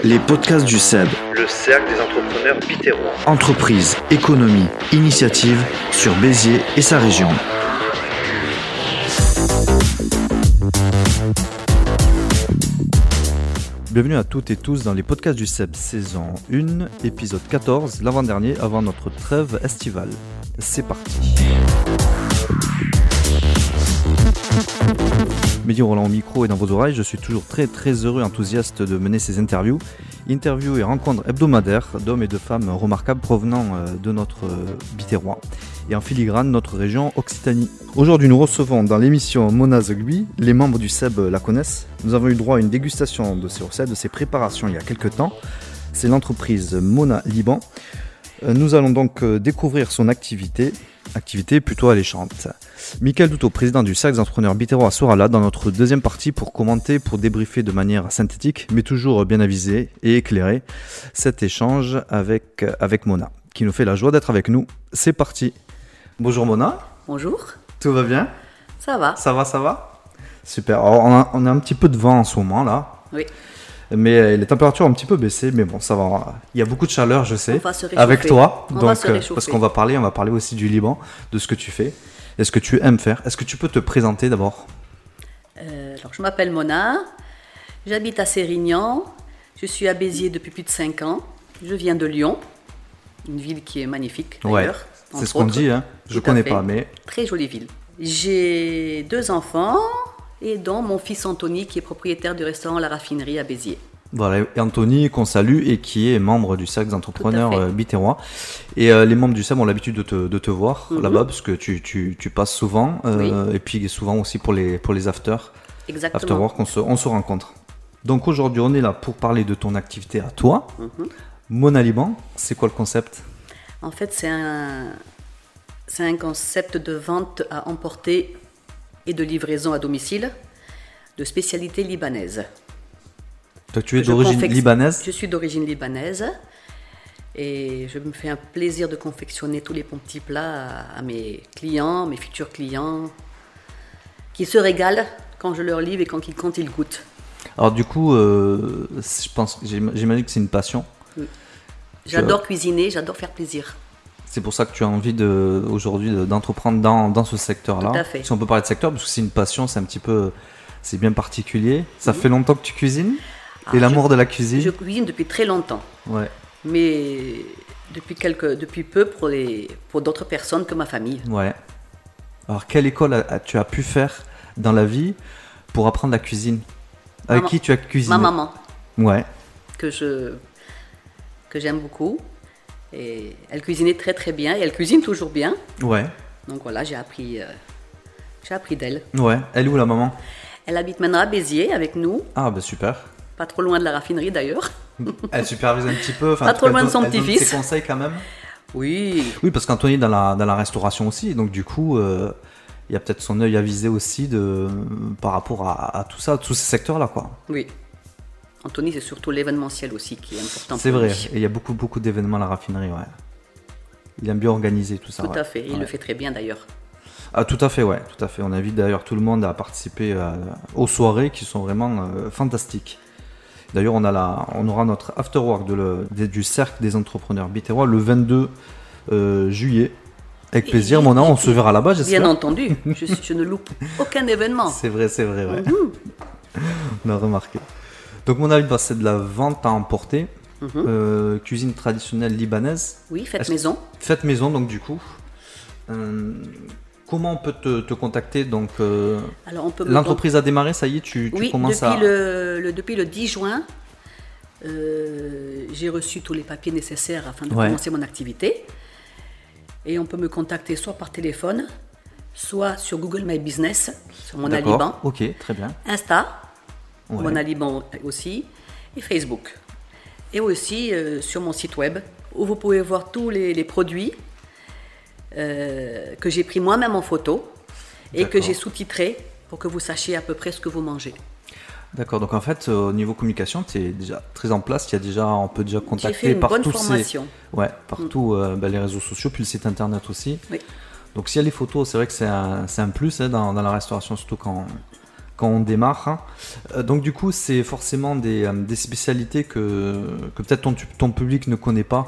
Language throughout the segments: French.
Les podcasts du CEB. Le cercle des entrepreneurs bitérois. Entreprise, économie, initiative sur Béziers et sa région. Bienvenue à toutes et tous dans les podcasts du CEB saison 1, épisode 14, l'avant-dernier avant notre trêve estivale. C'est parti. Mehdi Roland au micro et dans vos oreilles, je suis toujours très très heureux et enthousiaste de mener ces interviews. Interviews et rencontres hebdomadaires d'hommes et de femmes remarquables provenant euh, de notre euh, Biterrois et en filigrane notre région Occitanie. Aujourd'hui, nous recevons dans l'émission Mona Zegui, les membres du SEB la connaissent. Nous avons eu droit à une dégustation de ses recettes, de ses préparations il y a quelques temps. C'est l'entreprise Mona Liban. Euh, Nous allons donc découvrir son activité, activité plutôt alléchante. Michael Douto, président du Cercle des entrepreneurs Bitero, sera là dans notre deuxième partie pour commenter, pour débriefer de manière synthétique, mais toujours bien avisé et éclairé, cet échange avec, avec Mona, qui nous fait la joie d'être avec nous. C'est parti. Bonjour Mona, Bonjour, tout va bien? Ça va Ça va, ça va? Super. Alors, on, a, on a un petit peu de vent en ce moment là, Oui, mais euh, les températures ont un petit peu baissé, mais bon, ça va. Il y a beaucoup de chaleur, je sais. On va se réchauffer. Avec toi, On donc euh, parce qu'on va parler, on va parler aussi du Liban, de ce que tu fais, et ce que tu aimes faire? Est-ce que tu peux te présenter d'abord? Euh, alors je m'appelle Mona, j'habite à Sérignan, je suis à Béziers depuis plus de 5 ans, je viens de Lyon, une ville qui est magnifique d'ailleurs. c'est entre ce qu'on dit, hein. Je à connais fait. pas, mais Très jolie ville. J'ai deux enfants et dont mon fils Anthony qui est propriétaire du restaurant La Raffinerie à Béziers. voilà, Anthony qu'on salue et qui est membre du cercle d'entrepreneurs euh, Biterrois. Et euh, les membres du SEM ont l'habitude de te, de te voir Mhm. là-bas parce que tu, tu, tu passes souvent, euh, et puis souvent aussi pour les, pour les afters. Exactement. After Work, on se, on se rencontre. Donc aujourd'hui, on est là pour parler de ton activité à toi. Mhm. Mona Liban, c'est quoi le concept? En fait, c'est un, c'est un concept de vente à emporter et de livraison à domicile de spécialité libanaise. Toi, tu es d'origine libanaise? Je suis d'origine libanaise et je me fais un plaisir de confectionner tous les bons petits plats à, mes clients, mes futurs clients, qui se régalent quand je leur livre et quand ils, quand ils goûtent. Alors du coup, euh, je pense, j'im- j'imagine que c'est une passion. J'adore cuisiner, j'adore faire plaisir. C'est pour ça que tu as envie de, aujourd'hui de- d'entreprendre dans, dans ce secteur-là. Tout à fait. Si on peut parler de secteur, parce que c'est une passion, c'est un petit peu, c'est bien particulier. Ça fait longtemps que tu cuisines Ah, Et l'amour de la cuisine Je cuisine depuis très longtemps, Ouais. mais depuis, quelques, depuis peu pour, les, pour d'autres personnes que ma famille. Ouais. Alors, quelle école a- a- tu as pu faire dans la vie pour apprendre la cuisine? Avec Maman. qui tu as cuisiné? Ma maman, Ouais. que je que j'aime beaucoup. Et elle cuisinait très très bien et elle cuisine toujours bien. Ouais. Donc voilà, j'ai appris, euh, j'ai appris d'elle. Ouais. Elle est où la maman? Elle habite maintenant à Béziers avec nous, Ah, bah super. pas trop loin de la raffinerie d'ailleurs. Elle supervise un petit peu. Pas trop loin de son donne- elle donne petit-fils. ses conseils quand même. Oui, Oui, parce qu'Anthony est dans la, dans la restauration aussi. Donc, du coup, euh, il y a peut-être son œil avisé aussi de, par rapport à, à tout ça, tous ces secteurs-là, quoi. oui. Anthony, c'est surtout l'événementiel aussi qui est important. C'est vrai. lui. Et il y a beaucoup, beaucoup d'événements à la raffinerie, ouais. Il aime bien organiser tout ça. Tout ouais. à fait, il Ouais. le fait très bien d'ailleurs. Ah, tout à fait, ouais, tout à fait. On invite d'ailleurs tout le monde à participer euh, aux soirées qui sont vraiment euh, fantastiques. D'ailleurs, on, a la, on aura notre afterwork de le, des- du cercle des entrepreneurs bitérois le 22 euh, juillet. Avec plaisir, Et- mon on se verra là-bas, Bien j'espère. entendu, je, je ne loupe aucun événement. C'est vrai, c'est vrai, ouais. Mhm. on a remarqué. Donc, mon avis, bah, c'est de la vente à emporter. Mhm. Euh, cuisine traditionnelle libanaise. Oui, faites maison. Faites maison, donc, du coup. Euh, comment on peut te, te contacter Donc, euh, Alors on peut me l'entreprise a démarré, ça y est, tu, tu Oui, commences depuis, à. le, le- depuis le 10 juin, j'ai reçu tous les papiers nécessaires afin de Ouais. commencer mon activité. Et on peut me contacter soit par téléphone, soit sur Google My Business, sur mon D'accord, Aliban, ok, très bien. Insta, Ouais. mon Aliban aussi, et Facebook. Et aussi euh, sur mon site web, où vous pouvez voir tous les, les produits euh, que j'ai pris moi-même en photo et que j'ai sous-titrés pour que vous sachiez à peu près ce que vous mangez. D'accord, donc en fait, euh, au niveau communication, tu es déjà très en place. Il y a déjà, on peut déjà contacter par tous formation. Ces, ouais, partout euh, bah, les réseaux sociaux, puis le site internet aussi. Oui. Donc s'il y a les photos, c'est vrai que c'est un, un plus hein, dans, dans la restauration, surtout quand, quand on démarre. hein. Euh, donc du coup, c'est forcément des, euh, des spécialités que, que peut-être ton, ton public ne connaît pas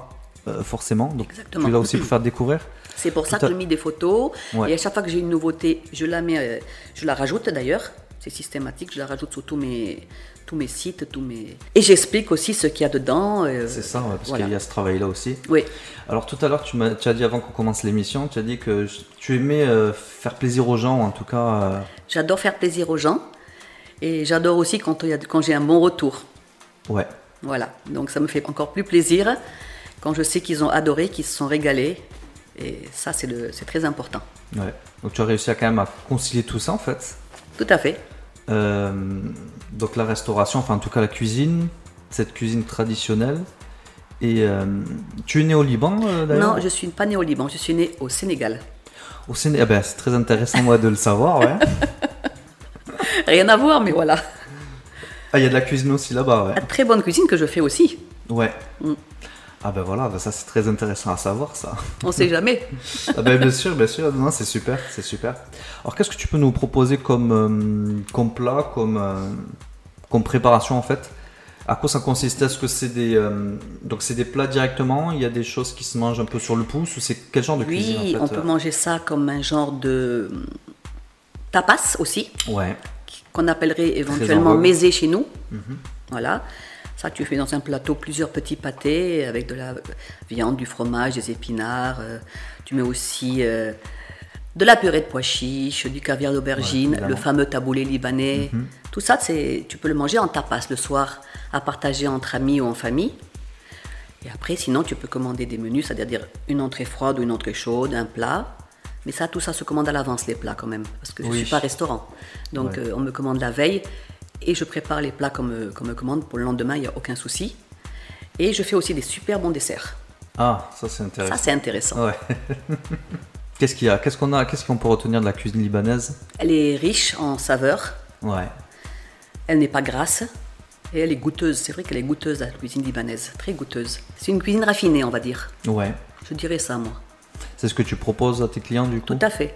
euh, forcément. Donc Exactement. tu es là aussi pour faire découvrir. C'est pour ça que j'ai mis des photos. Ouais. Et à chaque fois que j'ai une nouveauté, je la mets, je la rajoute d'ailleurs. C'est systématique, je la rajoute sur tous mes, tous mes sites, tous mes. Et j'explique aussi ce qu'il y a dedans. euh, C'est ça, ouais, parce voilà. qu'il y a ce travail-là aussi. Oui, Alors tout à l'heure, tu, tu as dit avant qu'on commence l'émission, tu as dit que tu aimais euh, faire plaisir aux gens, en tout cas. euh, j'adore faire plaisir aux gens. Et j'adore aussi quand, quand j'ai un bon retour. ouais. Voilà, donc ça me fait encore plus plaisir quand je sais qu'ils ont adoré, qu'ils se sont régalés. Et ça, c'est très important. ouais. Donc tu as réussi à quand même à concilier tout ça en fait. Tout à fait. Euh, donc la restauration, enfin en tout cas la cuisine, cette cuisine traditionnelle. Et euh, tu es né au Liban euh, d'ailleurs Non, je suis pas née au Liban, je suis née au Sénégal. Au Séné- eh ben, c'est très intéressant moi de le savoir, ouais. Rien à voir, mais voilà. Ah, il y a de la cuisine aussi là-bas, ouais. La très bonne cuisine que je fais aussi. Ouais. Mm. Ah ben voilà, ben ça c'est très intéressant à savoir ça. On sait jamais. Ah ben bien sûr, bien sûr, non, c'est super, c'est super. Alors qu'est-ce que tu peux nous proposer comme, euh, comme plat, comme, euh, comme préparation en fait? À quoi ça consiste? Est-ce que c'est des, euh, donc c'est des plats directement? Il y a des choses qui se mangent un peu sur le pouce ou c'est quel genre de cuisine Oui, en on peut manger ça comme un genre de hum, tapas aussi, Ouais, qu'on appellerait éventuellement mésé chez nous. Voilà. Ça, tu fais dans un plateau plusieurs petits pâtés avec de la viande, du fromage, des épinards. euh, tu mets aussi euh, de la purée de pois chiches, du caviar d'aubergine, le fameux taboulé libanais. Tout ça, c'est, tu peux le manger en tapas le soir, à partager entre amis ou en famille. Et après, sinon, tu peux commander des menus, c'est-à-dire une entrée froide ou une entrée chaude, un plat. Mais ça, tout ça se commande à l'avance, les plats quand même, parce que je ne suis pas restaurant. Donc, Ouais. euh, on me commande la veille et je prépare les plats comme, euh, comme me commande pour le lendemain, il n'y a aucun souci. Et je fais aussi des super bons desserts. Ah, ça c'est Ça, intéressant. c'est intéressant. Ouais. qu'est-ce qu'il y a? Qu'est-ce qu'on a? Qu'est-ce qu'on peut retenir de la cuisine libanaise? Elle est riche en saveurs, Ouais. elle n'est pas grasse et elle est goûteuse. C'est vrai qu'elle est goûteuse, la cuisine libanaise, très goûteuse. C'est une cuisine raffinée, on va dire. Ouais. Je dirais ça, moi. C'est ce que tu proposes à tes clients du coup? Tout à fait.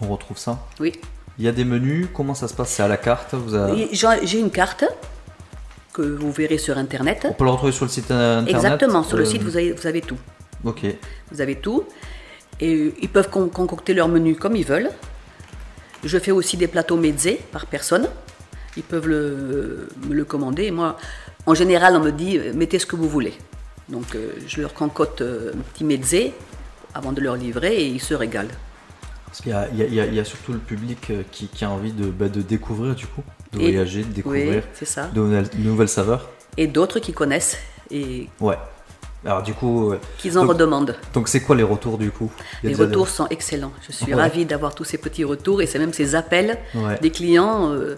On retrouve ça? Oui. Il y a des menus, comment ça se passe? C'est à la carte vous avez- J'ai une carte que vous verrez sur Internet. On peut le retrouver sur le site euh, internet? Exactement, sur le euh, site, vous avez, vous avez tout. Ok. Vous avez tout. Et ils peuvent con- concocter leur menu comme ils veulent. Je fais aussi des plateaux mezzés par personne. Ils peuvent le, me le commander. Et moi, en général, on me dit euh, mettez ce que vous voulez. Donc euh, je leur concote euh, un petit mezzé avant de leur livrer et ils se régalent. Parce qu'il y a, y y surtout le public euh, qui, qui a envie de, bah, de découvrir du coup, de Et- voyager, de découvrir Oui, c'est ça. de nouvelles, de nouvelles saveurs. Et d'autres qui connaissent et Ouais. Alors du coup, euh, qui en donc- redemandent. donc c'est quoi les retours du coup? Les retours des- sont excellents. Je suis Ouais. ravie d'avoir tous ces petits retours et c'est même ces appels Ouais. des clients euh,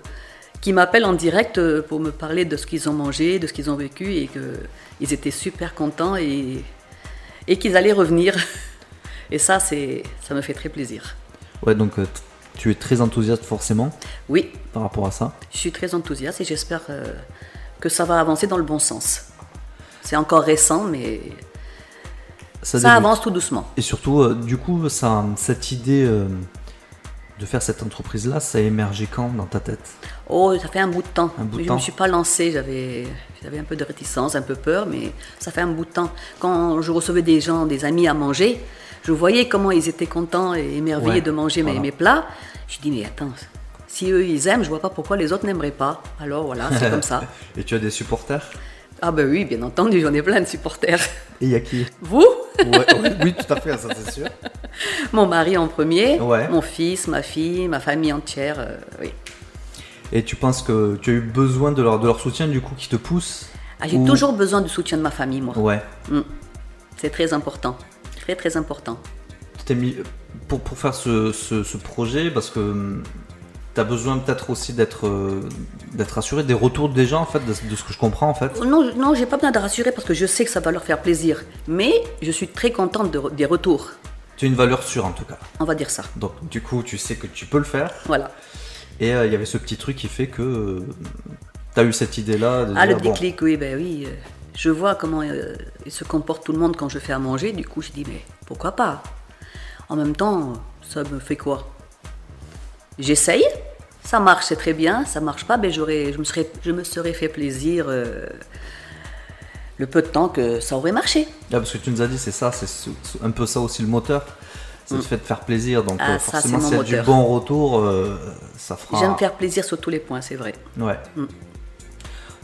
qui m'appellent en direct pour me parler de ce qu'ils ont mangé, de ce qu'ils ont vécu et qu'ils étaient super contents et, et qu'ils allaient revenir. Et ça, ça me fait très plaisir. Ouais, donc euh, tu es très enthousiaste forcément Oui, par rapport à ça. je suis très enthousiaste et j'espère euh, que ça va avancer dans le bon sens. C'est encore récent, mais ça, avance tout doucement. Et surtout, euh, du coup, ça, cette idée euh, de faire cette entreprise-là, ça a émergé quand dans ta tête? Oh, ça fait un bout de temps. Bout de je ne me suis pas lancée, j'avais, j'avais un peu de réticence, un peu peur, mais ça fait un bout de temps. Quand je recevais des gens, des amis à manger, je voyais comment ils étaient contents et émerveillés Ouais, de manger mes- voilà. mes, plats. Je dis, mais attends, si eux ils aiment, je vois pas pourquoi les autres n'aimeraient pas. Alors voilà, c'est comme ça. Et tu as des supporters? Ah ben oui, bien entendu, j'en ai plein de supporters. Et il y a qui? Vous? Ouais, ouais, Oui, tout à fait, ça c'est sûr. Mon mari en premier, Ouais. mon fils, ma fille, ma famille entière, euh, oui. Et tu penses que tu as eu besoin de leur, de leur soutien du coup qui te pousse Ah, j'ai Ou- toujours besoin du soutien de ma famille, moi. Ouais. Mm. C'est très important. Très très important. Tu t'es mis pour, pour faire ce, ce- ce projet parce que tu as besoin peut-être aussi d'être euh, d'être assuré des retours des gens en fait, de, de ce que je comprends en fait. Non, non, j'ai pas besoin de rassurer parce que je sais que ça va leur faire plaisir. Mais je suis très contente de- des retours. Tu as une valeur sûre en tout cas. On va dire ça. Donc du coup, tu sais que tu peux le faire. Voilà. Et euh, il y avait ce petit truc qui fait que tu as eu cette idée-là Ah, le dire, bon, déclic, oui, ben oui. Je vois comment euh, il se comporte tout le monde quand je fais à manger. Du coup, je dis, mais pourquoi pas? En même temps, ça me fait quoi? J'essaye. Ça marche, c'est très bien. Ça marche pas, mais j'aurais, je me serais, je me serais fait plaisir euh, le peu de temps que ça aurait marché. Ah, parce que tu nous as dit, c'est ça, c'est un peu ça aussi le moteur. C'est le fait de faire plaisir. Donc Ah, euh, ça, forcément, s'il y a du bon retour, euh, ça fera. J'aime faire plaisir sur tous les points, c'est vrai. Ouais. Mm.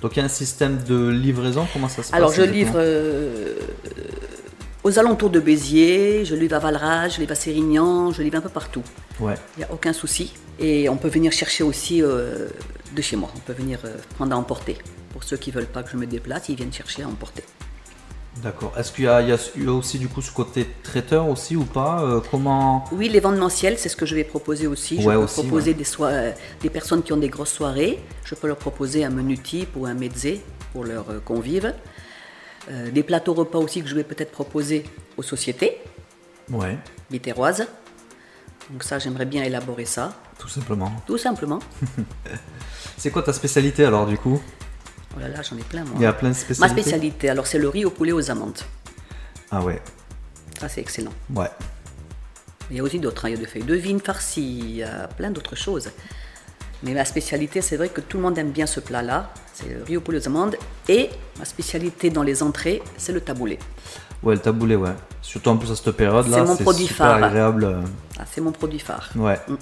Donc il y a un système de livraison, comment ça se Alors passe je exactement livre euh, aux alentours de Béziers, je livre à Valrage, je livre à Sérignan, je livre un peu partout. Ouais. Il n'y a aucun souci. Et on peut venir chercher aussi euh, de chez moi. On peut venir euh, prendre à emporter. Pour ceux qui veulent pas que je me déplace, ils viennent chercher à emporter. D'accord. Est-ce qu'il y a, y aussi du coup ce côté traiteur aussi ou pas Euh, Comment Oui, les ventes c'est ce que je vais proposer aussi. Je peux aussi, proposer ouais. des, soi- euh, des personnes qui ont des grosses soirées. Je peux leur proposer un menu type ou un mezzé pour leurs euh, convives. Euh, des plateaux repas aussi que je vais peut-être proposer aux sociétés Ouais, bitéroises. Donc ça, j'aimerais bien élaborer ça, tout simplement. tout simplement. C'est quoi ta spécialité alors du coup? Oh là là, j'en ai plein moi. Il y a plein de Ma spécialités. spécialité, alors c'est le riz au poulet aux amandes. Ah ouais. Ça, c'est excellent. Ouais. Il y a aussi d'autres, hein. il y a de feuilles de vigne farcies, il y a plein d'autres choses. Mais ma spécialité, c'est vrai que tout le monde aime bien ce plat-là, c'est le riz au poulet aux amandes. Et ma spécialité dans les entrées, c'est le taboulé. Ouais, le taboulé, ouais. Surtout en plus à cette période là, C'est mon produit super phare. agréable. Ah, c'est mon produit phare. Ouais. Mm.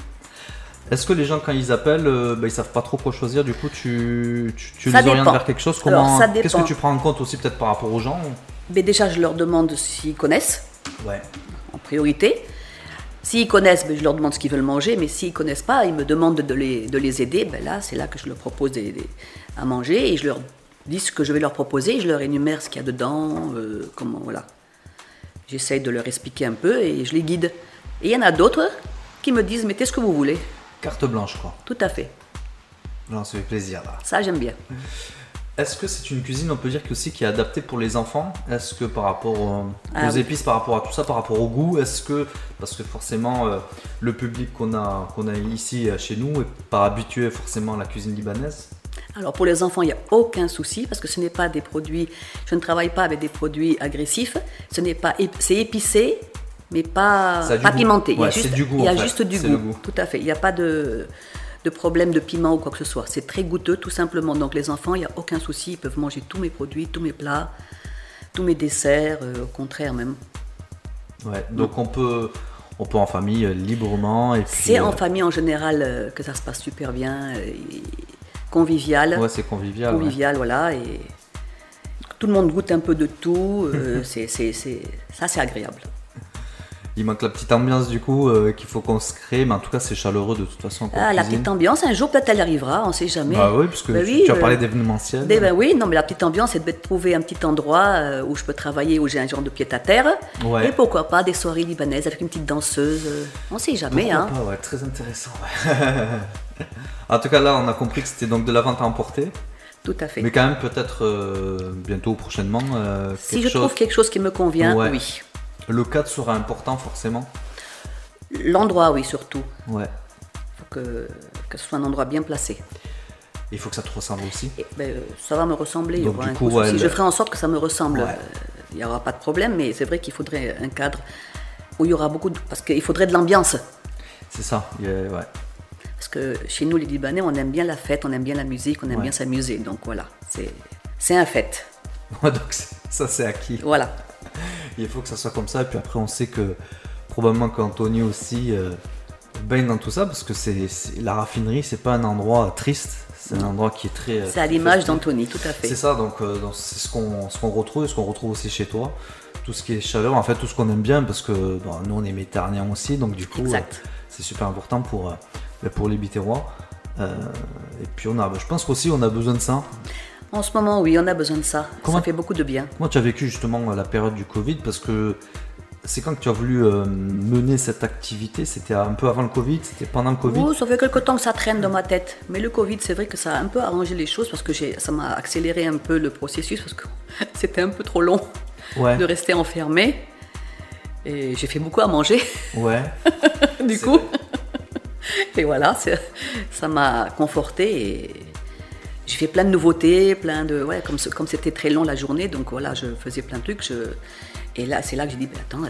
Est-ce que les gens quand ils appellent, euh, bah, ils savent pas trop quoi choisir, du coup tu, tu, les orientes vers quelque chose? Comment Qu'est-ce que tu prends en compte aussi peut-être par rapport aux gens? Mais déjà, je leur demande s'ils connaissent, Ouais. en priorité. S'ils connaissent, ben, je leur demande ce qu'ils veulent manger, mais s'ils connaissent pas, ils me demandent de les, de les aider. Ben là, c'est là que je leur propose des- des- à manger et je leur dis ce que je vais leur proposer. Je leur énumère ce qu'il y a dedans, euh, comment voilà. J'essaye de leur expliquer un peu et je les guide. Et il y en a d'autres qui me disent mettez ce que vous voulez? Carte blanche quoi. Tout à fait. Non, ça fait plaisir là. Ça, j'aime bien. Est-ce que c'est une cuisine, on peut dire que aussi qui est adaptée pour les enfants? Est-ce que par rapport euh, Ah aux oui. épices, par rapport à tout ça, par rapport au goût, est-ce que parce que forcément euh, le public qu'on a qu'on a ici euh, chez nous est pas habitué forcément à la cuisine libanaise? Alors pour les enfants, il n'y a aucun souci parce que ce n'est pas des produits. Je ne travaille pas avec des produits agressifs. Ce n'est pas. C'est épicé, mais pas, pimenté. il y a juste, du goût, il y a en fait. juste du C'est goût. le goût. Tout à fait. Il n'y a pas de, de problème de piment ou quoi que ce soit. C'est très goûteux, tout simplement. Donc les enfants, il n'y a aucun souci. Ils peuvent manger tous mes produits, tous mes plats, tous mes desserts. euh, au contraire même. Ouais. Donc on peut on peut en famille euh, librement. C'est en euh, famille en général euh, que ça se passe super bien, convivial. Ouais, c'est convivial. ouais. convivial, voilà, et tout le monde goûte un peu de tout, c'est, c'est, c'est- ça c'est agréable. Il manque la petite ambiance du coup euh, qu'il faut qu'on se crée, mais en tout cas c'est chaleureux de toute façon. Ah, la petite ambiance, un jour peut-être elle arrivera, on sait jamais. Bah oui, parce que Ben tu, oui, tu as euh, parlé d'événementiel. Ben, ben oui, non, mais la petite ambiance, c'est de trouver un petit endroit euh, où je peux travailler, où j'ai un genre de pied à terre. Ouais. Et pourquoi pas des soirées libanaises avec une petite danseuse. euh, on sait jamais, Pourquoi hein. pas, ouais, très intéressant. ouais. en tout cas, là, on a compris que c'était donc de la vente à emporter, Tout à fait. mais quand même peut-être euh, bientôt, prochainement, euh, si je chose. trouve quelque chose qui me convient, oui. Le cadre sera important forcément. L'endroit, oui, surtout. Ouais. Il faut que, que ce soit un endroit bien placé. Il faut que ça te ressemble aussi. Et, ben, ça va me ressembler. Donc, du coup, ouais, le- Je ferai en sorte que ça me ressemble. Ouais. Euh, Il n'y aura pas de problème, mais c'est vrai qu'il faudrait un cadre où il y aura beaucoup de... Parce qu'il faudrait de l'ambiance. C'est ça. ouais. Parce que chez nous, les Libanais, on aime bien la fête, on aime bien la musique, on aime Ouais. bien s'amuser. Donc voilà, c'est un fait. donc ça c'est acquis. Voilà. Il faut que ça soit comme ça. Et puis après, on sait que probablement qu'Anthony aussi euh, baigne dans tout ça parce que c'est la raffinerie, c'est pas un endroit triste. C'est un endroit qui est très. C'est à l'image d'Anthony, tout à fait. C'est ça, donc euh, c'est ce qu'on ce qu'on retrouve, et ce qu'on retrouve aussi chez toi. Tout ce qui est chaleur, en fait, tout ce qu'on aime bien, parce que bon, nous on est méditerranéens aussi, donc du coup, euh, c'est super important pour, bah, pour les Biterrois. Et puis on a, je pense qu'aussi on a besoin de ça. En ce moment, oui, on a besoin de ça. Comment- Ça fait beaucoup de bien. Comment tu as vécu justement la période du Covid? Parce que c'est quand que tu as voulu euh, mener cette activité? C'était un peu avant le Covid? C'était pendant le Covid? Oh, ça fait quelque temps que ça traîne dans ma tête. Mais le Covid, c'est vrai que ça a un peu arrangé les choses parce que ça m'a accéléré un peu le processus parce que c'était un peu trop long Ouais, de rester enfermé. Et j'ai fait beaucoup à manger, ouais. du coup. Et voilà, ça m'a conforté et j'ai fait plein de nouveautés, plein de. Ouais, comme comme c'était très long la journée, donc voilà, je faisais plein de trucs. je- et là, c'est là que j'ai dit, ben, attends, euh,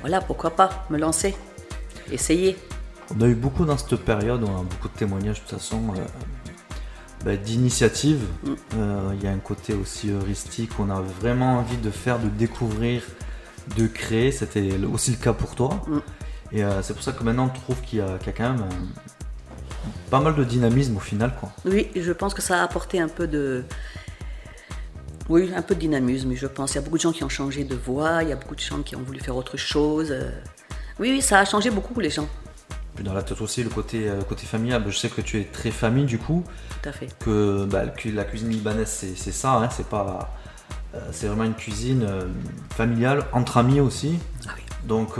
voilà, pourquoi pas me lancer, essayer. On a eu beaucoup dans cette période, on a beaucoup de témoignages de toute façon, euh, bah, d'initiatives. Mm. Euh, Il y a un côté aussi heuristique, on a vraiment envie de faire, de découvrir, de créer. C'était aussi le cas pour toi. Mm. Et euh, c'est pour ça que maintenant on trouve qu'il y, y a quand même pas mal de dynamisme au final. Quoi. Oui, je pense que ça a apporté un peu de. Oui, un peu de dynamisme, je pense. Il y a beaucoup de gens qui ont changé de voie, il y a beaucoup de gens qui ont voulu faire autre chose. euh. Oui, oui, ça a changé beaucoup les gens, Puis dans la tête aussi, le côté, euh, côté familial. Je sais que tu es très famille du coup, tout à fait. que bah, la cuisine libanaise c'est ça, hein, c'est pas. euh, c'est vraiment une cuisine euh, familiale, entre amis aussi. Ah oui. Donc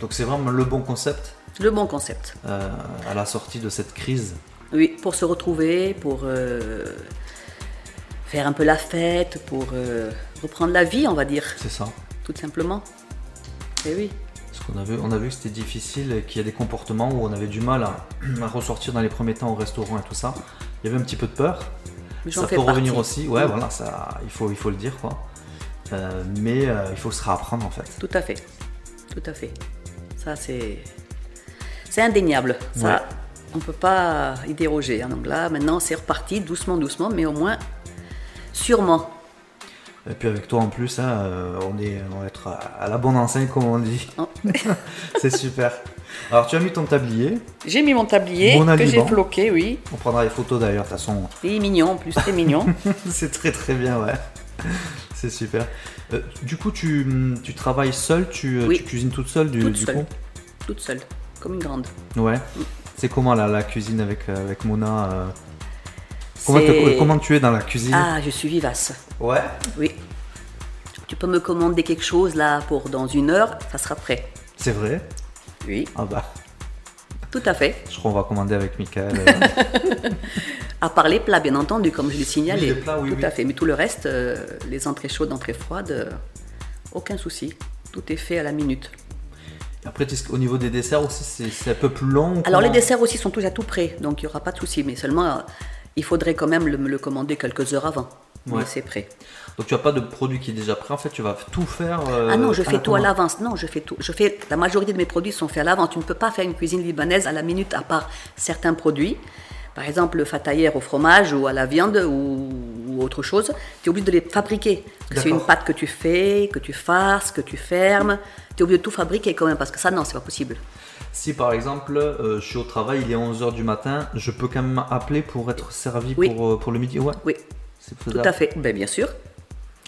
donc c'est vraiment le bon concept Le bon concept. euh, à la sortie de cette crise. Oui, pour se retrouver, pour euh, faire un peu la fête, pour euh, reprendre la vie, on va dire, C'est ça. tout simplement. Et oui, Parce qu'on a vu, on a vu que c'était difficile qu'il y a des comportements où on avait du mal à, à ressortir dans les premiers temps au restaurant et tout ça. Il y avait un petit peu de peur. mais Ça peut revenir aussi. Ouais, Mm. voilà, ça, il faut, il faut le dire quoi. Mais il faut se réapprendre en fait. Tout à fait. Tout à fait. Ça, c'est. C'est indéniable. Ça, Ouais. on ne peut pas y déroger. hein. Donc là, maintenant, c'est reparti doucement, doucement, mais au moins, sûrement. Et puis avec toi en plus, hein, euh, on, est, on va être à, la bonne enseigne comme on dit. Oh. C'est super. Alors tu as mis ton tablier. J'ai mis mon tablier Bon que j'ai floqué, oui. On prendra les photos d'ailleurs. De toute façon, C'est mignon, en plus, c'est mignon. c'est très très bien, ouais. C'est super. Euh, du coup, tu, tu travailles seule, tu, Oui. tu cuisines toute seule du, Toute du seule. coup? Toute seule, comme une grande. Ouais. C'est comment la, la cuisine avec, euh, avec Mona euh, comment, C'est- te- comment tu es dans la cuisine? Ah, je suis vivace. Ouais. Oui. Tu peux me commander quelque chose là pour dans une heure, ça sera prêt. C'est vrai? Oui, Ah bah, tout à fait. je crois qu'on va commander avec Michael. euh. À part les plats, bien entendu, comme je l'ai signalé. Oui, les plats, oui, tout oui. à fait. Mais tout le reste, euh, les entrées chaudes, entrées froides, aucun souci. Tout est fait à la minute. Après, au niveau des desserts aussi, c'est c'est un peu plus long. Alors les desserts aussi sont tous à tout prêt, donc il n'y aura pas de souci. Mais seulement, euh, il faudrait quand même le- me le commander quelques heures avant. Ouais. Mais c'est prêt. Donc tu as pas de produit qui est déjà prêt. En fait, tu vas tout faire. euh, ah non, je fais tout à l'avance. Non, je fais tout. Je fais la majorité de mes produits sont faits à l'avance. Tu ne peux pas faire une cuisine libanaise à la minute à part certains produits. Par exemple, le fataillère au fromage ou à la viande ou, ou autre chose, tu es obligé de les fabriquer. C'est une pâte que tu fais, que tu farces, que tu fermes. Tu es obligé de tout fabriquer quand même parce que ça, non, c'est pas possible. Si par exemple, euh, je suis au travail, il est 11h du matin, je peux quand même appeler pour être servi Oui. pour, euh, pour le midi? Ouais, Oui, c'est tout à fait. Ben, bien sûr.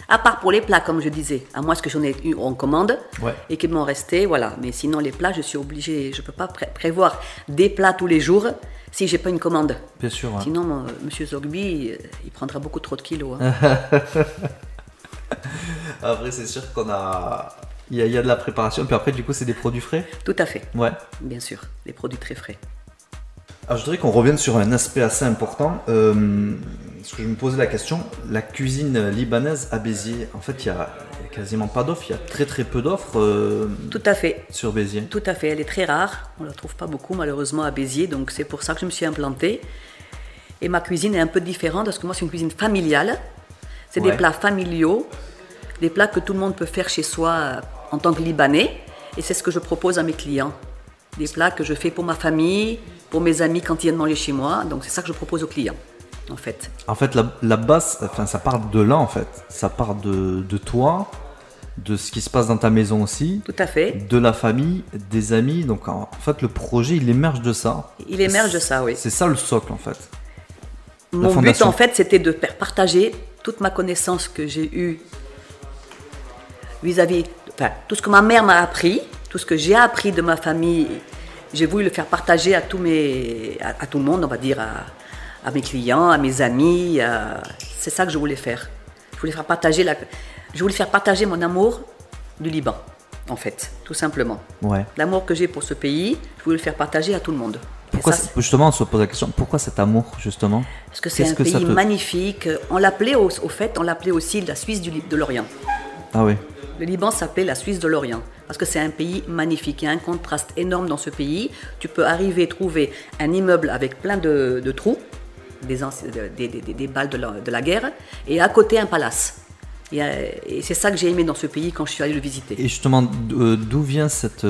À part pour les plats, comme je disais, à moins que j'en ai eu en commande Ouais. et qu'il m'en restait, voilà. Mais sinon, les plats, je suis obligée, je ne peux pas pré- prévoir des plats tous les jours si j'ai pas une commande. Bien sûr. Sinon, mon- Monsieur Zogby, euh, il prendra beaucoup trop de kilos. hein. Après, c'est sûr qu'on a. Il y, a, il y a de la préparation, puis après, du coup, c'est des produits frais? Tout à fait, Ouais. bien sûr. Les produits très frais. Alors, je voudrais qu'on revienne sur un aspect assez important. Euh, parce que je me posais la question, la cuisine libanaise à Béziers, en fait, il n'y a, il y a quasiment pas d'offres, il y a très très peu d'offres euh, Tout à fait. sur Béziers. Tout à fait, elle est très rare. On ne la trouve pas beaucoup malheureusement à Béziers, donc c'est pour ça que je me suis implantée. Et ma cuisine est un peu différente parce que moi c'est une cuisine familiale. C'est Ouais. des plats familiaux, des plats que tout le monde peut faire chez soi euh, en tant que Libanais. Et c'est ce que je propose à mes clients. Des plats que je fais pour ma famille, pour mes amis quand ils viennent manger chez moi. Donc c'est ça que je propose aux clients, en fait. En fait, la, la base, enfin, ça part de là, en fait. Ça part de, de toi, de ce qui se passe dans ta maison aussi, Tout à fait. de la famille, des amis. Donc, en, fait, le projet, il émerge de ça. Il émerge de ça, oui. C'est ça le socle, en fait. Mon but, en fait, c'était de partager toute ma connaissance que j'ai eue vis-à-vis, enfin, tout ce que ma mère m'a appris, tout ce que j'ai appris de ma famille, j'ai voulu le faire partager à, tous mes, à, à tout le monde, on va dire, à, à mes clients, à mes amis. C'est ça que je voulais faire. Je voulais faire partager, la, je voulais faire partager mon amour du Liban, en fait, tout simplement. Ouais. L'amour que j'ai pour ce pays, je voulais le faire partager à tout le monde. Pourquoi, ça, justement, on se pose la question, pourquoi cet amour, justement Parce que c'est un que pays magnifique. On l'appelait au, au fait, on l'appelait aussi la Suisse du, de l'Orient. Ah oui. Le Liban s'appelait la Suisse de l'Orient parce que c'est un pays magnifique. Il y a un contraste énorme dans ce pays. Tu peux arriver trouver un immeuble avec plein de, de trous, des, anci- des, des- des- des balles de la, de la guerre, et à côté un palace. Et, euh, et c'est ça que j'ai aimé dans ce pays quand je suis allée le visiter. Et justement, euh, d'où vient cette,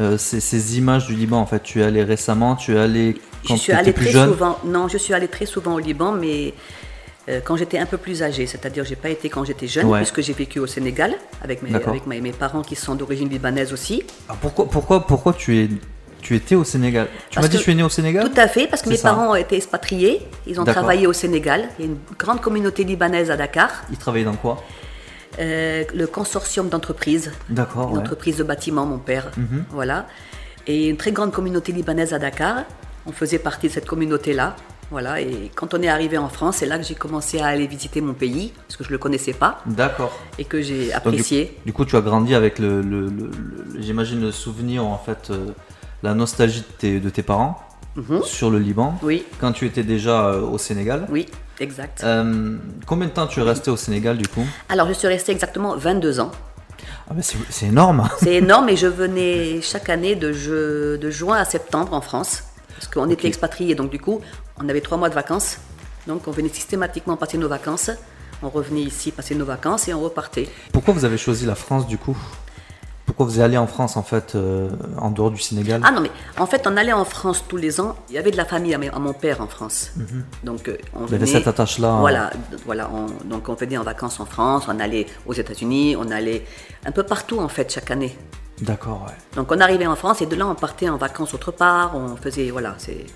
euh, ces, ces images du Liban En fait, tu es allé récemment, tu es allé quand je suis tu allée étais plus très jeune souvent. Non, je suis allée très souvent au Liban, mais euh, quand j'étais un peu plus âgée, c'est-à-dire j'ai pas été quand j'étais jeune, Ouais. puisque j'ai vécu au Sénégal avec mes, D'accord. avec mes, mes parents qui sont d'origine libanaise aussi. Ah, pourquoi, pourquoi, pourquoi tu, es, tu étais au Sénégal? Tu m'as dit que- tu es né au Sénégal? Tout à fait, parce que mes ça. parents étaient expatriés, ils ont travaillé au Sénégal. Il y a une grande communauté libanaise à Dakar, Il travaillait dans quoi? Euh, le consortium d'entreprises, D'accord, une ouais. entreprise de bâtiment, mon père, Mhm. voilà, et une très grande communauté libanaise à Dakar. On faisait partie de cette communauté-là, voilà. Et quand on est arrivé en France, c'est là que j'ai commencé à aller visiter mon pays, parce que je le connaissais pas D'accord. et que j'ai Donc, du, apprécié. du coup, tu as grandi avec le, le- le- le- j'imagine le souvenir, en fait, euh, la nostalgie de tes, de tes parents Mhm. sur le Liban. Oui, Quand tu étais déjà euh, au Sénégal. oui, exact. Euh, combien de temps tu es resté au Sénégal du coup? Alors, je suis restée exactement 22 ans. ah ben, c'est, énorme. C'est énorme et je venais chaque année de juin à septembre en France. Parce qu'on était expatriés, donc du coup, on avait trois mois de vacances. Donc on venait systématiquement passer nos vacances. On revenait ici passer nos vacances et on repartait. Pourquoi vous avez choisi la France du coup? Pourquoi vous allé en France en fait, euh, en dehors du Sénégal Ah non, mais en fait, on allait en France tous les ans. Il y avait de la famille à, mon père en France. Donc euh, on Il y avait venait- cette attache-là. hein. Voilà, voilà on- donc on venait en vacances en France, on allait aux États-Unis, on allait un peu partout en fait chaque année. D'accord, ouais. Donc on arrivait en France et de là on partait en vacances autre part, on faisait voilà, c'est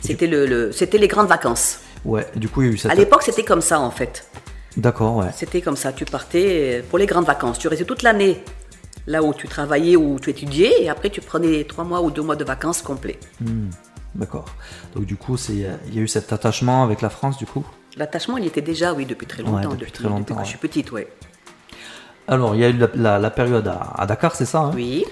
c'était le, le- c'était les grandes vacances. Ouais, et du coup, il y a eu cette. À l'époque c'était comme ça en fait. D'accord, ouais. C'était comme ça, tu partais pour les grandes vacances, tu restais toute l'année là où tu travaillais ou tu étudiais et après tu prenais trois mois ou deux mois de vacances complets. D'accord. Donc, du coup, il y a eu cet attachement avec la France du coup? L'attachement il était déjà oui depuis très Ouais, longtemps, depuis très longtemps, que ouais. je suis petite, ouais. Alors, il y a eu la, la- la période à, à Dakar, c'est ça hein? Oui.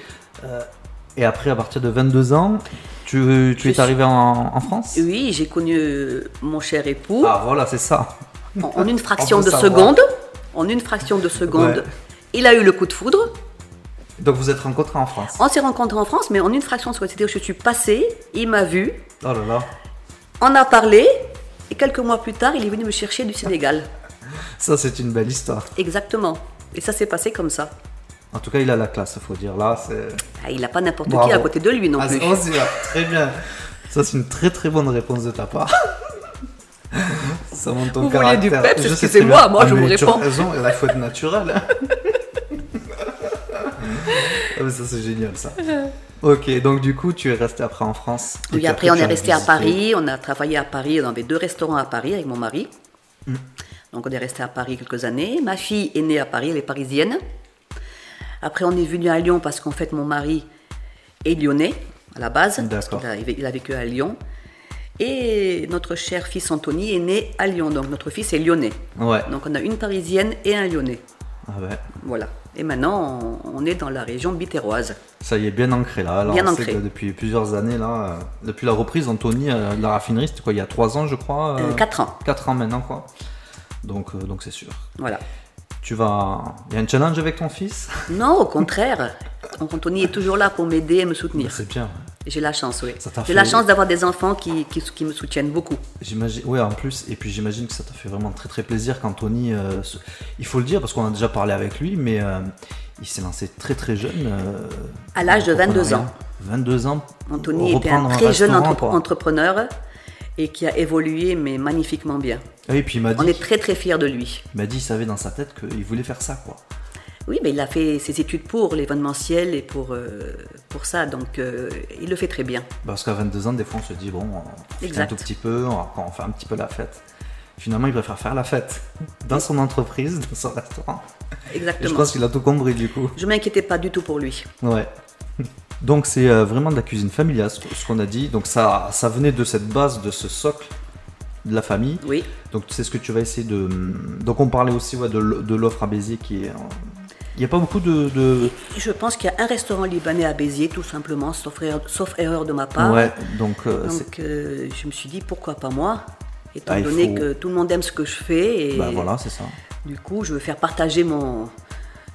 Et après, à partir de 22 ans, tu, es suis- arrivé en, en France? Oui, j'ai connu euh, mon cher époux Ah, voilà, c'est ça. en, en une fraction On de savoir. seconde. En une fraction de seconde, Ouais. il a eu le coup de foudre. Donc, vous êtes rencontrés en France On s'est rencontrés en France, mais en une fraction de seconde. C'est-à-dire que je suis passée, il m'a vu, Oh là là. on a parlé, et quelques mois plus tard, il est venu me chercher du Sénégal. Ça, c'est une belle histoire. Exactement. Et ça s'est passé comme ça. En tout cas, il a la classe, faut dire. Là, c'est. Ah, il n'a pas n'importe qui à côté de lui non Ah, plus. oh, c'est bien. Très bien. Ça, c'est une très très bonne réponse de ta part. Ça montre ton Vous voulez du caractère. peps sais Excusez-moi, très bien. moi, je mais vous tu réponds. as raison, il faut être naturel. mais ça, c'est génial, ça. Ok, donc du coup, tu es resté après en France. Oui, après, on est resté à Paris, on a travaillé à Paris, dans les deux restaurants à Paris avec mon mari. Mm. Donc on est resté à Paris quelques années. Ma fille est née à Paris, elle est parisienne. Après, on est venu à Lyon parce qu'en fait, mon mari est lyonnais à la base. D'accord. il a vécu à Lyon. Et notre cher fils Anthony est né à Lyon. Donc notre fils est lyonnais. Ouais. Donc on a une parisienne et un lyonnais. Ah ouais. Voilà. Et maintenant, on, est dans la région bitéroise. Ça y est, bien ancré là. Bien on sait ancré. que depuis plusieurs années, là, euh, depuis la reprise, Anthony, euh, la raffinerie, c'était quoi, il y a 3 ans, je crois Euh, quatre ans. 4 ans maintenant, quoi. Donc, euh, donc c'est sûr. Voilà. Tu vas. Il y a un challenge avec ton fils? Non, au contraire. Anthony est toujours là pour m'aider et me soutenir. C'est bien. J'ai la chance, oui. J'ai la chance d'avoir des enfants qui, qui, qui me soutiennent beaucoup. J'imagine, ouais, en plus, et puis j'imagine que ça t'a fait vraiment très très plaisir qu'Anthony, euh, se- il faut le dire parce qu'on a déjà parlé avec lui, mais euh, il s'est lancé très très jeune. euh, À l'âge de en 22 entrepreneuriat. ans. 22 ans. Anthony était un très jeune restaurant, entre- quoi. entrepreneur et qui a évolué, mais magnifiquement bien. Oui, puis il m'a dit, On est très très fiers de lui. il m'a dit, il savait dans sa tête qu'il voulait faire ça, quoi. Oui, mais il a fait ses études pour l'événementiel et pour, euh, pour ça, donc euh, il le fait très bien. Parce qu'à 22 ans, des fois, on se dit, bon, on un tout petit peu, on, on fait un petit peu la fête. Finalement, il préfère faire la fête dans son entreprise, dans son restaurant. Et je Exactement. pense qu'il a tout compris, du coup. Je m'inquiétais pas du tout pour lui. Ouais. Donc c'est euh, vraiment de la cuisine familiale, ce qu'on a dit. Donc ça, ça venait de cette base, de ce socle de la famille. Oui, Donc c'est ce que tu vas essayer de... Donc on parlait aussi ouais, de l'offre à Béziers qui est... Il n'y a pas beaucoup de... de- je pense qu'il y a un restaurant libanais à Béziers, tout simplement, sauf erreur, sauf erreur de ma part. Ouais, donc... euh, Donc euh, je me suis dit pourquoi pas moi, étant Ah, donné faut- que tout le monde aime ce que je fais et Bah voilà, c'est ça. du coup je veux faire partager mon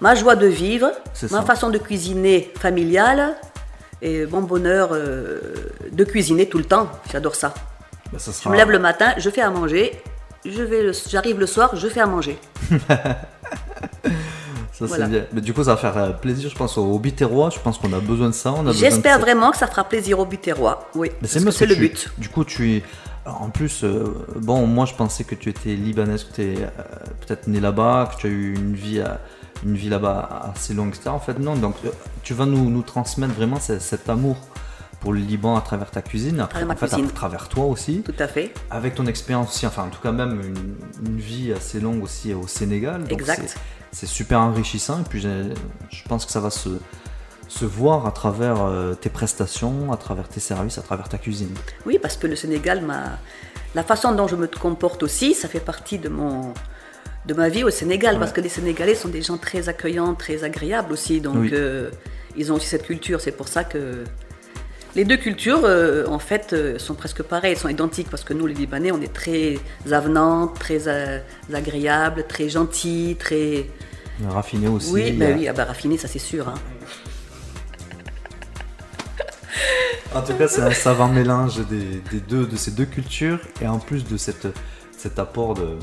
ma joie de vivre, ma ça. façon de cuisiner familiale et mon bonheur euh, de cuisiner tout le temps. J'adore ça. Bah, ça Je sera... me lève le matin, je fais à manger, je vais, le- j'arrive le soir, je fais à manger. Ça Ça, Voilà. c'est bien. Mais du coup, ça va faire euh, plaisir, je pense, aux Biterrois. Je pense qu'on a besoin de ça. J'espère vraiment que ça fera plaisir aux Biterrois. Oui, Mais c'est le tu- but. Du coup, tu es. alors, en plus, euh, bon, moi je pensais que tu étais libanaise, que tu es peut-être né là-bas, que tu as eu une vie, à- une vie là-bas assez longue, etc. En fait, non. Donc, euh, tu vas nous, nous transmettre vraiment ce- cet amour pour le Liban à travers ta cuisine, à, travers ma en fait, cuisine. à travers toi aussi, Tout à fait. avec ton expérience aussi, enfin, en tout cas, même une, une vie assez longue aussi au Sénégal. Donc, Exact. C'est- super enrichissant et puis je pense que ça va se, se voir à travers euh, tes prestations, à travers tes services, à travers ta cuisine. Oui, parce que le Sénégal m'a. La façon dont je me comporte aussi, ça fait partie de mon de ma vie au Sénégal, Ouais. parce que les Sénégalais sont des gens très accueillants, très agréables aussi. Donc, Oui. euh, ils ont aussi cette culture. C'est pour ça que les deux cultures, euh, en fait, euh, sont presque pareilles, sont identiques, parce que nous, les Libanais, on est très avenants, très euh, agréables, très gentils, très. Raffiné aussi. oui, a- oui, ah ben, raffinés, ça c'est sûr. hein. En tout cas, c'est un savant mélange des, des deux, de ces deux cultures et en plus de cette, cet apport de,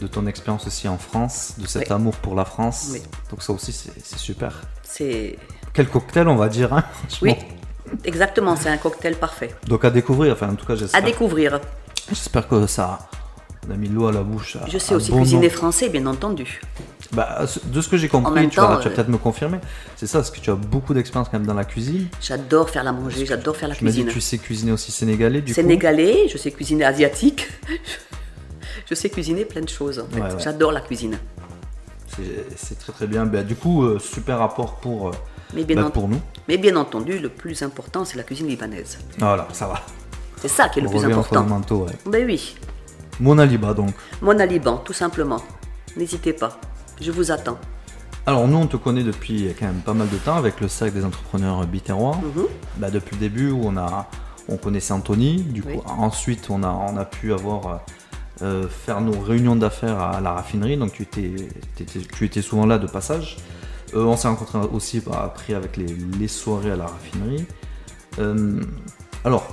de ton expérience aussi en France, de cet Oui. amour pour la France. Oui. Donc ça aussi, c'est super. C'est. Quel cocktail, on va dire. hein, Oui, franchement. Exactement, c'est un cocktail parfait. Donc à découvrir, enfin en tout cas, À j'espère découvrir. j'espère que ça on a mis l'eau à la bouche. à- Je sais à aussi bon cuisiner français, bien entendu. Bah, de ce que j'ai compris, tu vas, temps, tu vas euh, peut-être me confirmer, c'est ça, parce que tu as beaucoup d'expérience quand même dans la cuisine. J'adore faire la manger, j'adore faire la Tu cuisine. tu sais cuisiner aussi sénégalais, du coup. Sénégalais, je sais cuisiner asiatique. je sais cuisiner plein de choses en fait. Ouais, ouais. J'adore la cuisine. C'est c'est très très bien. Bah, du coup, euh, super rapport pour, euh, Mais bien, bah, ent- pour nous. Mais bien entendu, le plus important, c'est la cuisine libanaise. Voilà, ça va. C'est ça qui est le plus important. manteau, ouais. Ben oui, Mona Liba, donc. Mona Liban, tout simplement. N'hésitez pas, je vous attends. Alors, nous, on te connaît depuis quand même pas mal de temps avec le cercle des entrepreneurs biterrois. Mhm. Bah, depuis le début, où on, a, on connaissait Anthony. Du coup, ensuite, on a, on a pu avoir. euh, faire nos réunions d'affaires à la raffinerie, donc tu étais, tu étais souvent là de passage. Euh, on s'est rencontrés aussi bah, après avec les, les soirées à la raffinerie. Euh, alors,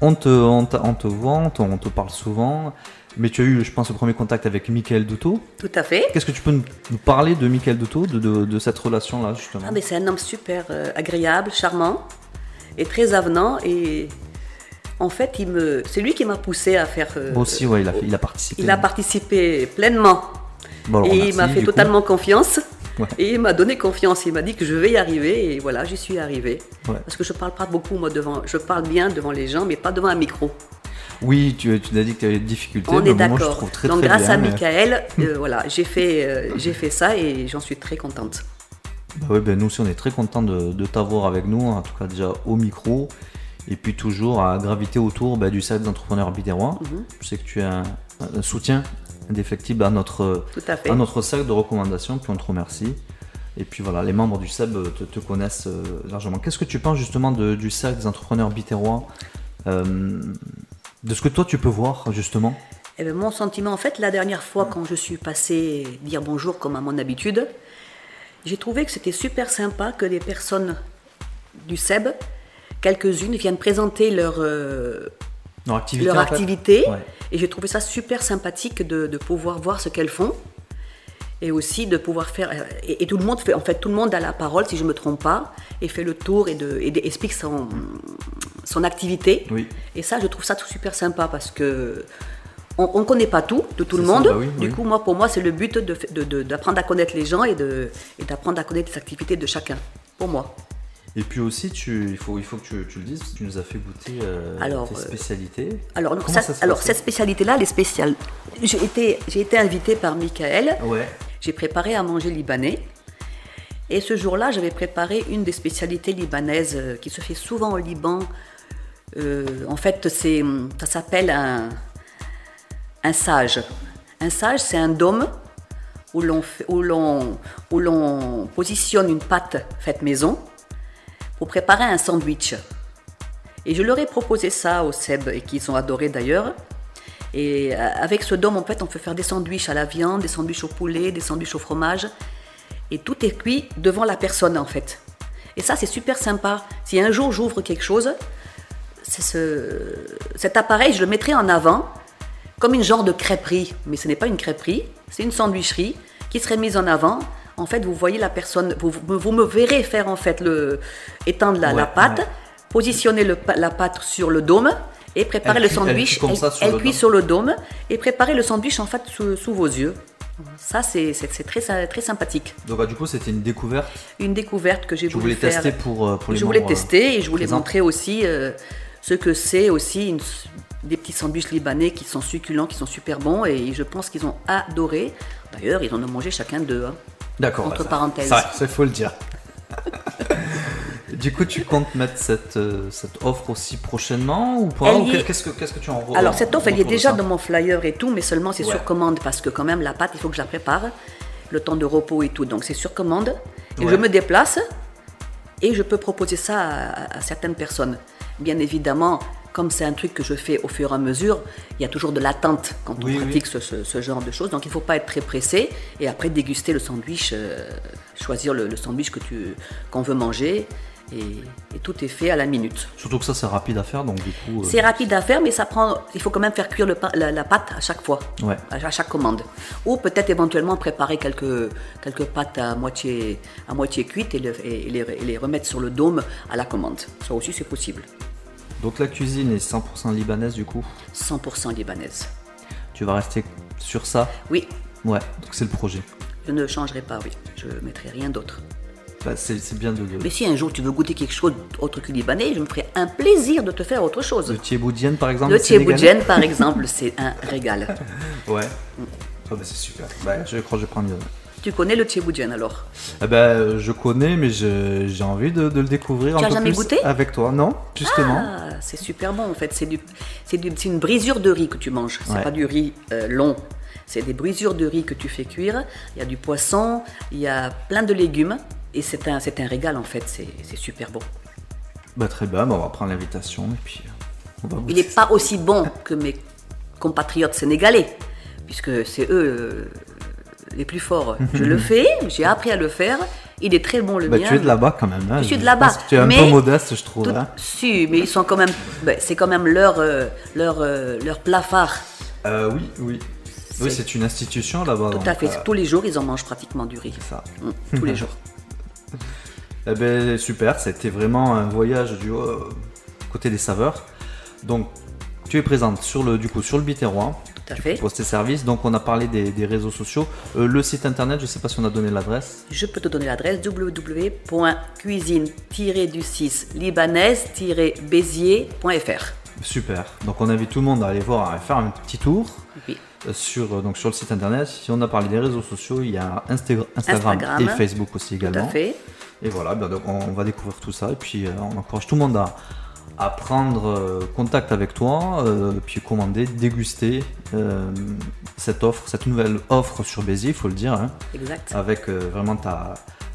on te, on, on te voit, on te, parle souvent, mais tu as eu, je pense, le premier contact avec Michael Douto. Tout à fait. Qu'est-ce que tu peux nous parler de Michael Douto, de, de, de cette relation-là, justement? Ah, mais c'est un homme super euh, agréable, charmant et très avenant. Et en fait, il me... c'est lui qui m'a poussé à faire. aussi, ouais, il a, fait- il a participé. il a participé pleinement. Bon, et il m'a fait coup. totalement confiance. Ouais. Et il m'a donné confiance. Il m'a dit que je vais y arriver. Et voilà, j'y suis arrivé. Ouais. Parce que je parle pas beaucoup, moi, devant. Je parle bien devant les gens, mais pas devant un micro. Oui, tu, tu as dit que tu avais des difficultés, On mais est d'accord. Donc, très grâce bien. à mais- Michael, euh, voilà, j'ai fait, euh, j'ai fait ça et j'en suis très contente. Bah ouais, ben nous aussi on est très contents de, de t'avoir avec nous, en tout cas déjà au micro, et puis toujours à graviter autour bah, du cercle d'entrepreneurs bidérois. Mhm. Je sais que tu as un, un soutien indéfectible à notre, à notre cercle de recommandations, puis on te remercie. Et puis voilà, les membres du SEB te, te connaissent euh, largement. Qu'est-ce que tu penses justement de- du cercle des entrepreneurs biterrois euh, De ce que toi tu peux voir justement? Eh ben, mon sentiment, en fait, la dernière fois quand je suis passée dire bonjour comme à mon habitude, j'ai trouvé que c'était super sympa que les personnes du SEB, quelques-unes, viennent présenter leur, euh, Leur activité leur activité. Ouais. Et j'ai trouvé ça super sympathique de, de pouvoir voir ce qu'elles font. Et aussi de pouvoir faire. Et, et tout le monde fait. En fait, tout le monde a la parole, si je ne me trompe pas, et fait le tour et, de, et de- explique son, son activité. Oui. Et ça, je trouve ça tout super sympa parce que on ne connaît pas tout de tout le ça, monde. bah oui, du oui. coup, moi, pour moi, c'est le but d'apprendre de, de- d'apprendre à connaître les gens et de- et d'apprendre à connaître les activités de chacun. Pour moi. Et puis aussi, tu, il, faut, il faut que tu, tu le dises, parce que tu nous as fait goûter euh, Alors, tes euh, spécialités. Alors, ça- ça cette spécialité-là, elle est spéciale. J'ai été, j'ai été invitée par Michael. Ouais. J'ai préparé à manger libanais. Et ce jour-là, j'avais préparé une des spécialités libanaises euh, qui se fait souvent au Liban. Euh, en fait, c'est, ça s'appelle un, un sage. Un sage, c'est un dôme où l'on, fait- où, l'on, où l'on positionne une pâte faite maison pour préparer un sandwich. Et je leur ai proposé ça au SEB et qu'ils ont adoré d'ailleurs. Et euh, avec ce dôme, en fait, on peut faire des sandwichs à la viande, des sandwichs au poulet, des sandwichs au fromage. Et tout est cuit devant la personne, en fait. Et ça, c'est super sympa. Si un jour j'ouvre quelque chose, ce, cet appareil, je le mettrai en avant comme une genre de crêperie. Mais ce n'est pas une crêperie, c'est une sandwicherie qui serait mise en avant en fait, vous voyez la personne, vous, vous- me verrez faire en fait le étendre la, la pâte, ouais. positionner le la pâte sur le dôme et préparer Elle le cuit- elle sandwich. cuit comme ça sur elle le cuit dôme. sur le dôme et préparer le sandwich en fait sous, sous vos yeux. Ça, c'est c'est- c'est très, très sympathique. Donc bah, du coup c'était une découverte. Une découverte que j'ai voulu faire. tester pour, euh, pour les je voulais euh, tester et je voulais présents. montrer aussi euh, ce que c'est aussi une- des petits sandwichs libanais qui sont succulents, qui sont super bons et je pense qu'ils ont adoré. D'ailleurs, ils en ont mangé chacun d'eux. hein. D'accord. Entre ça- parenthèses. Ça, ça faut le dire. du coup, tu comptes mettre cette, euh, cette offre aussi prochainement ou pas Ou est. Qu'est-ce que qu'est-ce que tu en Alors cette offre, elle est déjà dans mon flyer et tout, mais seulement c'est Ouais. sur commande parce que quand même la pâte, il faut que je la prépare, le temps de repos et tout. Donc c'est sur commande et Ouais. je me déplace et je peux proposer ça à, à certaines personnes. Bien évidemment, comme c'est un truc que je fais au fur et à mesure, il y a toujours de l'attente quand on Oui, pratique ce, ce- ce genre de choses. Donc il ne faut pas être très pressé et après déguster le sandwich, euh, choisir le, le sandwich que tu qu'on veut manger et, et tout est fait à la minute. Surtout que ça c'est rapide à faire donc du coup. euh, C'est rapide à faire, mais ça prend. Il faut quand même faire cuire le la, la pâte à chaque fois, Ouais. à, à chaque commande. Ou peut-être éventuellement préparer quelques, quelques pâtes à moitié, à moitié cuites et, le- et les, et les remettre sur le dôme à la commande. Ça aussi, c'est possible. Donc la cuisine est 100% libanaise du coup. 100% libanaise. Tu vas rester sur ça Oui, Ouais. Donc c'est le projet. je ne changerai pas, oui. Je ne mettrai rien d'autre. Bah, c'est bien de, de, Mais si un jour tu veux goûter quelque chose autre que libanais, je me ferai un plaisir de te faire autre chose. Le thieboudienne par exemple. Le thieboudienne, par exemple, c'est un régal. Ouais. Ah bah, c'est super. Bah, je crois que je prends mieux. Tu connais le thieboudienne alors Eh ben, je connais, mais j'ai envie de, de le découvrir Tu un as peu jamais plus goûté avec toi, non Justement. Ah, c'est super bon en fait. C'est du, du- une brisure de riz que tu manges. C'est Ouais. pas du riz euh, long. C'est des brisures de riz que tu fais cuire. Il y a du poisson, il y a plein de légumes. Et c'est un, régal en fait. C'est super bon. Bah, très bien, bah, on va prendre l'invitation et puis euh, on va Il n'est pas aussi bon que mes compatriotes sénégalais, puisque c'est eux euh, les plus forts. Je le fais, j'ai appris à le faire. Il est très bon le Bah, mien. tu es de là-bas quand même. Hein. Je suis de là-bas, Tu es un mais peu modeste, je trouve. Tout- hein. Si, mais ils sont quand même. ben, c'est quand même leur, euh, leur, euh, leur plat phare. Euh, oui, oui. Oui, c'est une institution là-bas. Tout à fait. Tous les jours, ils en mangent pratiquement du riz. ça. Mm, tous les jours. Eh ben, super, ça a été vraiment un voyage du côté des saveurs. Donc, tu es présente sur le, du coup, sur le Biterrois. Tout à Tu fait. proposes tes services. Donc, on a parlé des, des réseaux sociaux. Euh, le site internet, je ne sais pas si on a donné l'adresse. Je peux te donner l'adresse www.cuisine-du6-libanaise-béziers.fr. Super. Donc, on invite tout le monde à aller voir, à faire un petit tour. Oui. euh, Sur, euh, donc sur le site internet, si on a parlé des réseaux sociaux, il y a Insta- Instagram, Instagram. et Facebook aussi Tout également. à fait. Et voilà, ben donc on, on va découvrir tout ça et puis euh, on encourage tout le monde à, à prendre euh, contact avec toi, euh, puis commander, déguster euh, cette offre, cette nouvelle offre sur Béziers, il faut le dire, hein, Exact. avec euh, vraiment ta,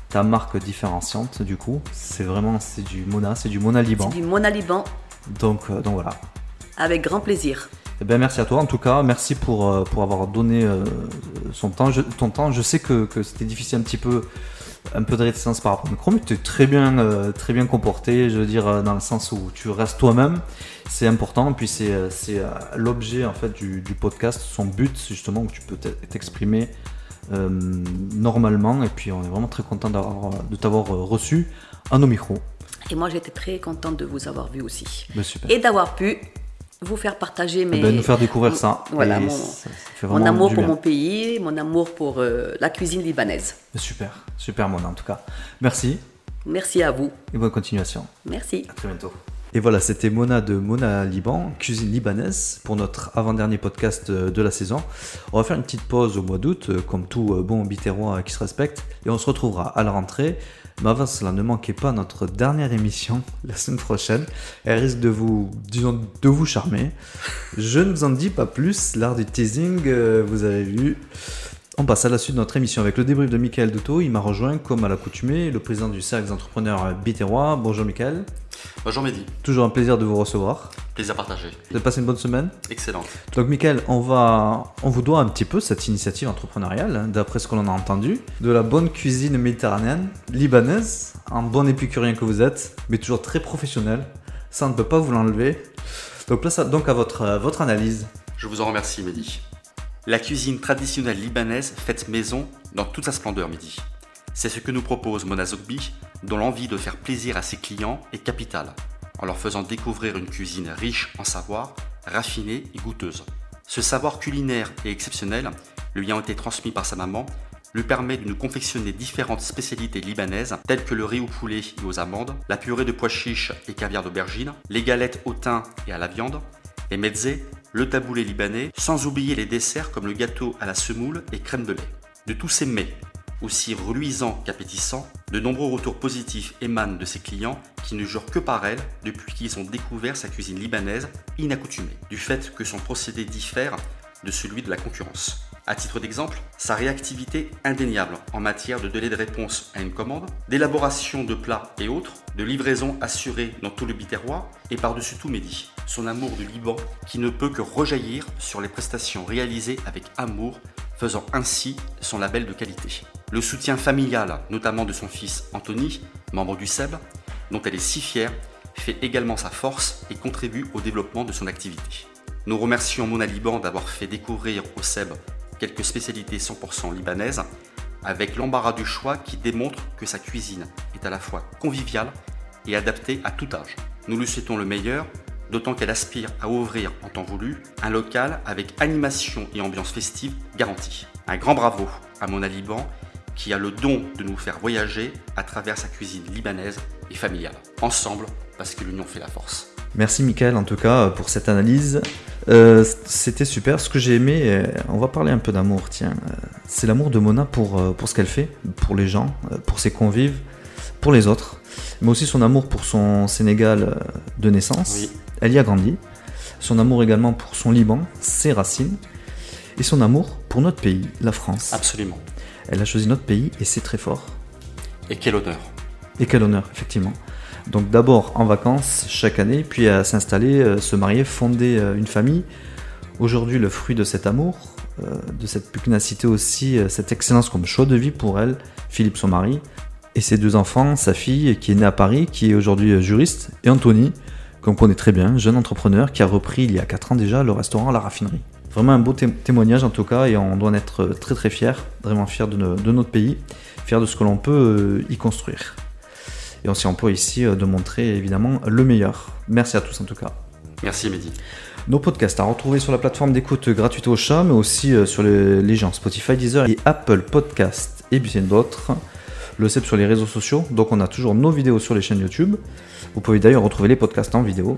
ta marque différenciante du coup. C'est vraiment c'est du Mona, c'est du Mona Liban. C'est du Mona Liban Donc, donc voilà. avec grand plaisir. Eh ben, merci à toi en tout cas, merci pour, pour avoir donné son temps, je, ton temps. Je sais que, que c'était difficile un petit peu, un peu de réticence par rapport au micro, mais tu es très bien, euh, très bien comporté, je veux dire, euh, dans le sens où tu restes toi-même, c'est important, puis c'est, euh, l'objet en fait du, du podcast, son but justement où tu peux t'exprimer euh, normalement, et puis on est vraiment très content de t'avoir reçu à nos micros. Et moi, j'étais très contente de vous avoir vu aussi. Ben, super. Et d'avoir pu vous faire partager Eh mes. ben, nous faire découvrir ça. Voilà, mon, ça- ça fait mon vraiment amour pour mon pays, mon amour pour euh, la cuisine libanaise. Super, super Mona en tout cas. Merci Merci à vous. et bonne continuation. Merci. À très bientôt. Et voilà, c'était Mona de Mona Liban, cuisine libanaise, pour notre avant-dernier podcast euh, de la saison. On va faire une petite pause au mois d'août, euh, comme tout bon biterrois qui se respecte, et on se retrouvera à la rentrée. Mais avant cela, ne manquez pas notre dernière émission la semaine prochaine. Elle risque de vous, charmer. Je ne vous en dis pas plus. L'art du teasing, euh, vous avez vu. On passe à la suite de notre émission avec le débrief de Michael Douto. Il m'a rejoint, comme à l'accoutumée, le président du cercle des entrepreneurs biterrois. Bonjour Michael. Bonjour Mehdi, Toujours un plaisir de vous recevoir. plaisir partagé. Vous avez passé une bonne semaine Excellent. Donc Michael, on, va, on vous doit un petit peu cette initiative entrepreneuriale, hein, d'après ce que l'on a entendu, de la bonne cuisine méditerranéenne, libanaise, un bon épicurien que vous êtes, mais toujours très professionnel. Ça, on ne peut pas vous l'enlever. Donc place à- donc à votre, votre analyse. Je vous en remercie Mehdi. La cuisine traditionnelle libanaise faite maison dans toute sa splendeur Mehdi. C'est ce que nous propose Mona Zogby, dont l'envie de faire plaisir à ses clients est capitale, en leur faisant découvrir une cuisine riche en savoir, raffinée et goûteuse. Ce savoir culinaire et exceptionnel, lui ayant été transmis par sa maman, lui permet de nous confectionner différentes spécialités libanaises telles que le riz au poulet et aux amandes, la purée de pois chiches et caviar d'aubergine, les galettes au thym et à la viande, les mezzés, le taboulé libanais, sans oublier les desserts comme le gâteau à la semoule et crème de lait. De tous ces mets, aussi reluisants qu'appétissants, de nombreux retours positifs émanent de ses clients qui ne jurent que par elle depuis qu'ils ont découvert sa cuisine libanaise inaccoutumée, du fait que son procédé diffère de celui de la concurrence. À titre d'exemple, sa réactivité indéniable en matière de délai de réponse à une commande, d'élaboration de plats et autres, de livraison assurée dans tout le biterrois et par-dessus tout Mehdi, son amour du Liban qui ne peut que rejaillir sur les prestations réalisées avec amour, faisant ainsi son label de qualité. Le soutien familial, notamment de son fils Anthony, membre du SEB, dont elle est si fière, fait également sa force et contribue au développement de son activité. Nous remercions Mona Liban d'avoir fait découvrir au SEB quelques spécialités 100% libanaises, avec l'embarras du choix qui démontre que sa cuisine est à la fois conviviale et adaptée à tout âge. Nous lui souhaitons le meilleur, d'autant qu'elle aspire à ouvrir en temps voulu un local avec animation et ambiance festive garantie. Un grand bravo à Mona Liban qui a le don de nous faire voyager à travers sa cuisine libanaise et familiale. Ensemble, parce que l'union fait la force. Merci Michael en tout cas pour cette analyse. Euh, c'était super. Ce que j'ai aimé, euh, on va parler un peu d'amour, tiens. Euh, c'est l'amour de Mona pour, pour ce qu'elle fait, pour les gens, pour ses convives, pour les autres. Mais aussi son amour pour son Sénégal de naissance. Elle y a grandi. Son amour également pour son Liban, ses racines. Et son amour pour notre pays, la France. Absolument. Elle a choisi notre pays et c'est très fort. Et quel honneur. Et quel honneur, effectivement. Donc d'abord en vacances chaque année, puis à s'installer, euh, se marier, fonder euh, une famille. Aujourd'hui, le fruit de cet amour, euh, de cette pugnacité aussi, cette excellence comme choix de vie pour elle, Philippe son mari, et ses deux enfants, sa fille qui est née à Paris, qui est aujourd'hui juriste, et Anthony, qu'on connaît très bien, jeune entrepreneur qui a repris il y a 4 ans déjà le restaurant La Raffinerie. Vraiment un beau témoignage en tout cas, et on doit en être très très fiers, vraiment fiers de, de notre pays, fiers de ce que l'on peut y construire. Et on s'y emploie ici euh, de montrer évidemment le meilleur. Merci à tous en tout cas. Merci Mehdi. Nos podcasts à retrouver sur la plateforme d'écoute gratuite au chat, mais aussi euh, sur les, gens Spotify, Deezer et Apple Podcasts et bien d'autres. Le CEP sur les réseaux sociaux, donc on a toujours nos vidéos sur les chaînes YouTube. Vous pouvez d'ailleurs retrouver les podcasts en vidéo.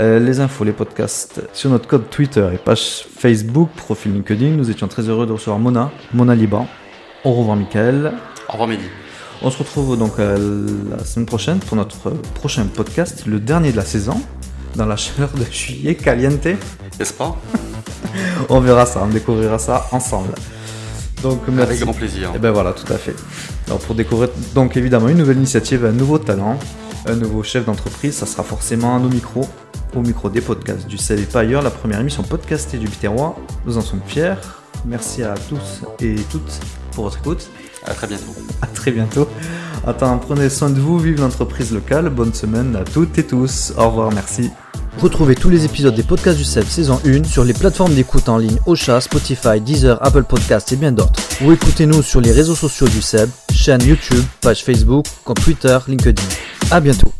Euh, les infos, les podcasts sur notre code Twitter et page Facebook, profil LinkedIn. Nous étions très heureux de recevoir Mona, Mona Liban. Au revoir Michael. Au revoir Mehdi. On se retrouve donc euh, la semaine prochaine pour notre prochain podcast, le dernier de la saison, dans la chaleur de juillet caliente. N'est-ce pas? On verra ça, on découvrira ça ensemble. Donc, merci. Avec grand plaisir. Et ben voilà, tout à fait. Alors pour découvrir donc évidemment une nouvelle initiative, un nouveau talent, un nouveau chef d'entreprise, ça sera forcément à nos micros, au micro des podcasts du et pas ailleurs, la première émission podcastée du Biterrois. Nous en sommes fiers. Merci à tous et toutes pour votre écoute. À très bientôt. À très bientôt. Attends, prenez soin de vous, vive l'entreprise locale. Bonne semaine à toutes et tous. Au revoir, merci. Retrouvez tous les épisodes des podcasts du SEB saison 1 sur les plateformes d'écoute en ligne Ocha, Spotify, Deezer, Apple Podcasts et bien d'autres. Ou écoutez-nous sur les réseaux sociaux du SEB, chaîne YouTube, page Facebook, compte Twitter, LinkedIn. À bientôt.